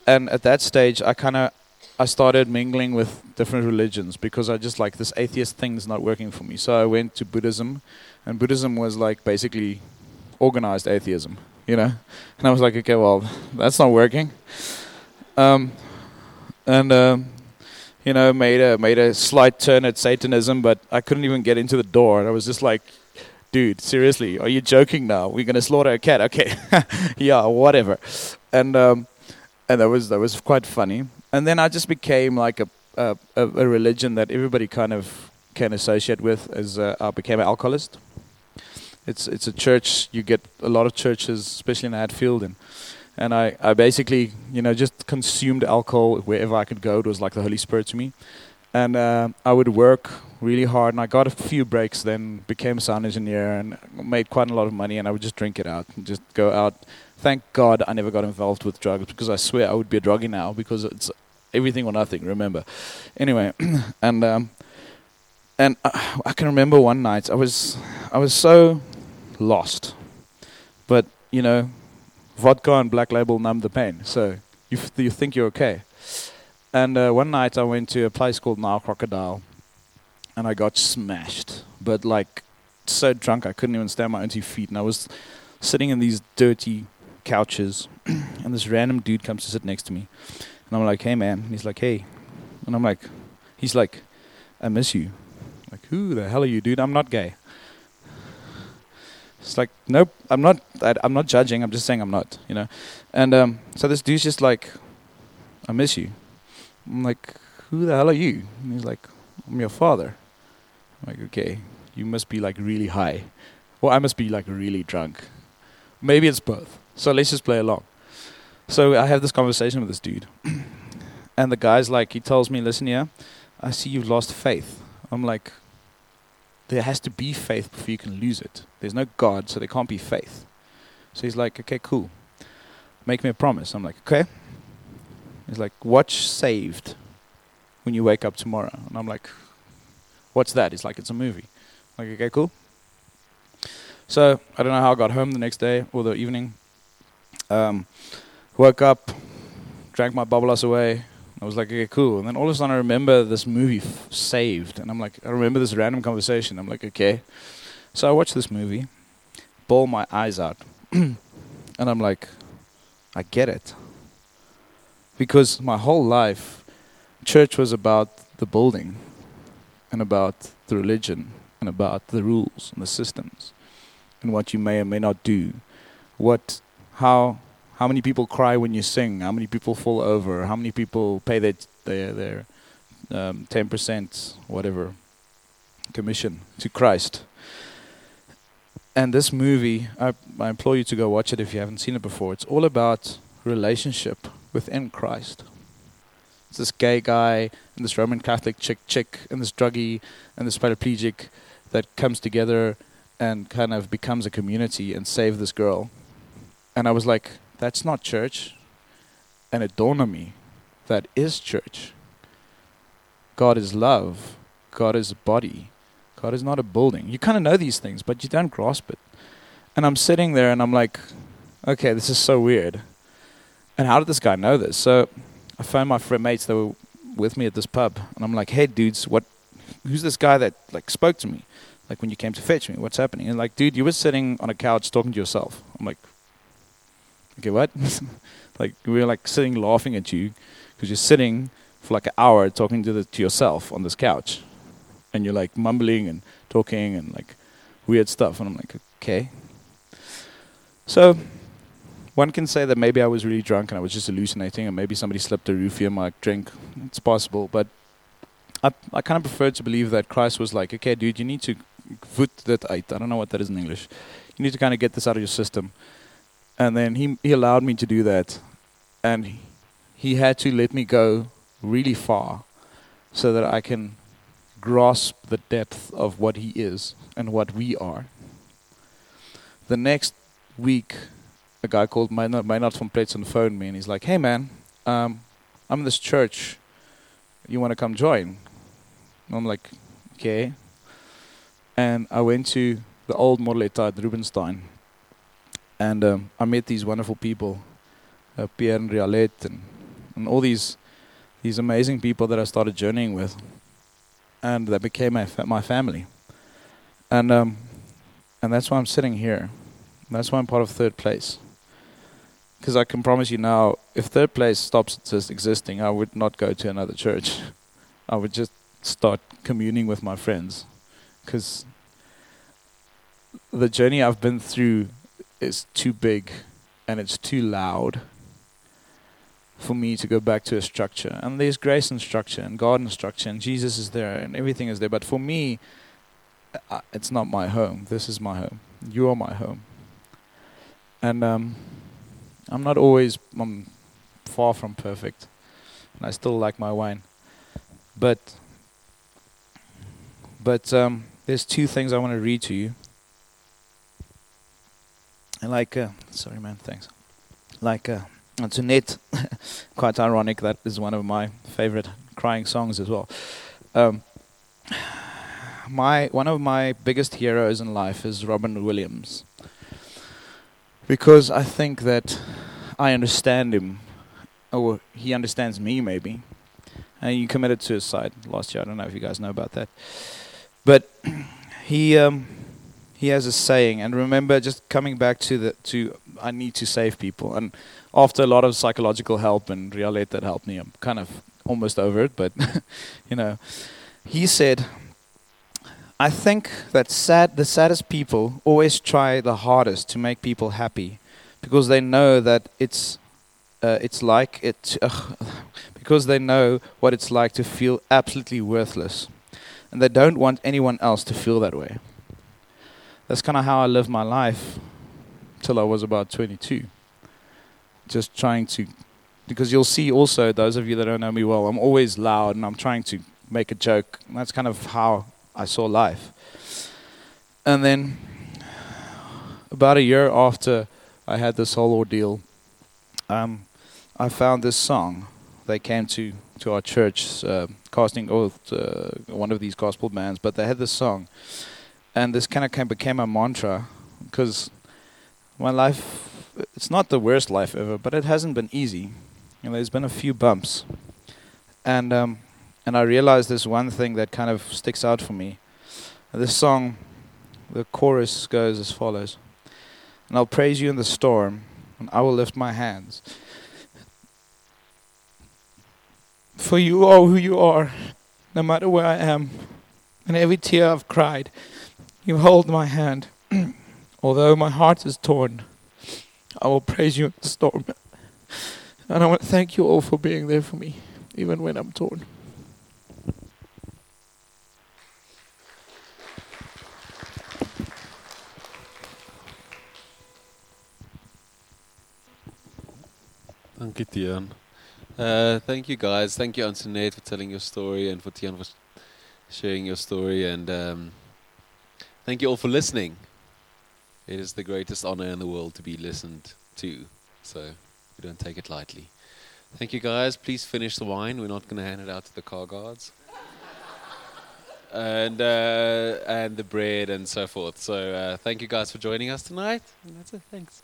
And at that stage, I kind of I started mingling with different religions because I just like this atheist thing's not working for me. So I went to Buddhism, and Buddhism was like basically organized atheism, you know. And I was like, okay, well, that's not working. Um, and um, you know, made a made a slight turn at Satanism, but I couldn't even get into the door. And I was just like, dude, seriously, are you joking now? We're gonna slaughter a cat? Okay, yeah, whatever. And um, and that was that was quite funny. And then I just became like a a, a, religion that everybody kind of can associate with. As uh, I became an alcoholist. It's it's a church. You get a lot of churches, especially in Hatfield, and and I, I basically you know just consumed alcohol wherever I could go. It was like the Holy Spirit to me, and uh, I would work really hard. And I got a few breaks. Then became a sound engineer and made quite a lot of money. And I would just drink it out, and just go out. Thank God I never got involved with drugs because I swear I would be a druggie now because it's everything or nothing. Remember, anyway, and um, and I, I can remember one night I was I was so lost, but you know vodka and black label numb the pain. So you f- you think you're okay. And uh, one night I went to a place called Nile Crocodile, and I got smashed, but like so drunk I couldn't even stand my own two feet, and I was sitting in these dirty couches, and this random dude comes to sit next to me, and I'm like, "Hey man," and he's like, "Hey," and I'm like, he's like, "I miss you." Like, who the hell are you, dude? I'm not gay. It's like, nope, I'm not. I'm not judging. I'm just saying I'm not. You know. And um, so this dude's just like, I miss you. I'm like, who the hell are you? And he's like, I'm your father. I'm like, okay, you must be like really high, or I must be like really drunk. Maybe it's both. So let's just play along. So I have this conversation with this dude, and the guy's like, he tells me, listen here, I see you've lost faith. I'm like, there has to be faith before you can lose it. There's no God, so there can't be faith. So he's like, okay, cool. Make me a promise. I'm like, okay. He's like, watch Saved when you wake up tomorrow. And I'm like, what's that? He's like, it's a movie. I'm like, okay, cool. So I don't know how I got home the next day or the evening. Um, woke up, drank my bubbles away. I was like, okay, cool. And then all of a sudden I remember this movie, f- Saved. And I'm like, I remember this random conversation. I'm like, okay. So I watch this movie, bawl my eyes out. and I'm like, I get it. Because my whole life, church was about the building and about the religion and about the rules and the systems and what you may or may not do what how how many people cry when you sing, how many people fall over, how many people pay their their their um, 10% whatever commission to Christ. And this movie, I, I implore you to go watch it if you haven't seen it before. It's all about relationship within Christ. It's this gay guy and this Roman Catholic chick chick and this druggie and this paraplegic that comes together and kind of becomes a community and save this girl. And I was like, that's not church. And me that is church. God is love. God is body. God is not a building. You kind of know these things, but you don't grasp it. And I'm sitting there and I'm like, okay, this is so weird. And how did this guy know this? So I phoned my friend mates that were with me at this pub, and I'm like, hey, dudes, what? Who's this guy that like spoke to me? Like when you came to fetch me, what's happening? And like, dude, you were sitting on a couch talking to yourself. I'm like, okay, what? like we were like sitting laughing at you because you're sitting for like an hour talking to the, to yourself on this couch, and you're like mumbling and talking and like weird stuff. And I'm like, okay. So one can say that maybe I was really drunk and I was just hallucinating, and maybe somebody slipped a roofie in my drink. It's possible, but I I kind of prefer to believe that Christ was like, okay, dude, you need to put that. I don't know what that is in English. You need to kind of get this out of your system, and then he he allowed me to do that, and he had to let me go really far, so that I can grasp the depth of what he is and what we are. The next week a guy called Maynard, Maynard from Pletson phoned me and he's like, hey man, um, I'm in this church. You want to come join? And I'm like, okay. And I went to the old Moreleta at Rubenstein. And um, I met these wonderful people, uh, Pierre and Rialet, and, and all these these amazing people that I started journeying with. And that became my, fa- my family. And, um, and that's why I'm sitting here. That's why I'm part of third place because I can promise you now, if third place stops just existing, I would not go to another church. I would just start communing with my friends, because the journey I've been through is too big, and it's too loud for me to go back to a structure. And there's grace and structure, and God and structure, and Jesus is there, and everything is there. But for me, uh, it's not my home. This is my home. You are my home. And um, I'm not always I'm far from perfect, and I still like my wine. But but um, there's two things I want to read to you. Like, uh, sorry, man, thanks. Like, uh, Antoinette, quite ironic. That is one of my favorite crying songs as well. Um, my one of my biggest heroes in life is Robin Williams because I think that I understand him, or he understands me maybe. And he committed suicide last year. I don't know if you guys know about that, but he um, he has a saying. And remember, just coming back to the to I need to save people. And after a lot of psychological help and reality that helped me, I'm kind of almost over it. But you know, he said I think that sad, the saddest people always try the hardest to make people happy because they know that it's uh, it's like it uh, because they know what it's like to feel absolutely worthless and they don't want anyone else to feel that way. That's kind of how I lived my life till I was about 22. Just trying to because you'll see also those of you that don't know me well, I'm always loud and I'm trying to make a joke. That's kind of how I saw life. And then, about a year after I had this whole ordeal, um, I found this song. They came to, to our church, uh, Casting Crowns, uh, one of these gospel bands, but they had this song. And this kind of became a mantra because my life, it's not the worst life ever, but it hasn't been easy. You know, there's been a few bumps. And um, and I realized there's one thing that kind of sticks out for me. This song, the chorus goes as follows And I'll praise you in the storm, and I will lift my hands. For you are who you are, no matter where I am, and every tear I've cried, you hold my hand. Although my heart is torn, I will praise you in the storm. And I want to thank you all for being there for me, even when I'm torn. Thank you, Tian. Uh, thank you, guys. Thank you, Antoinette, for telling your story, and for Tian for sharing your story. And um, thank you all for listening. It is the greatest honor in the world to be listened to, so we don't take it lightly. Thank you, guys. Please finish the wine. We're not going to hand it out to the car guards. and uh, and the bread and so forth. So uh, thank you guys for joining us tonight. And that's it. Thanks.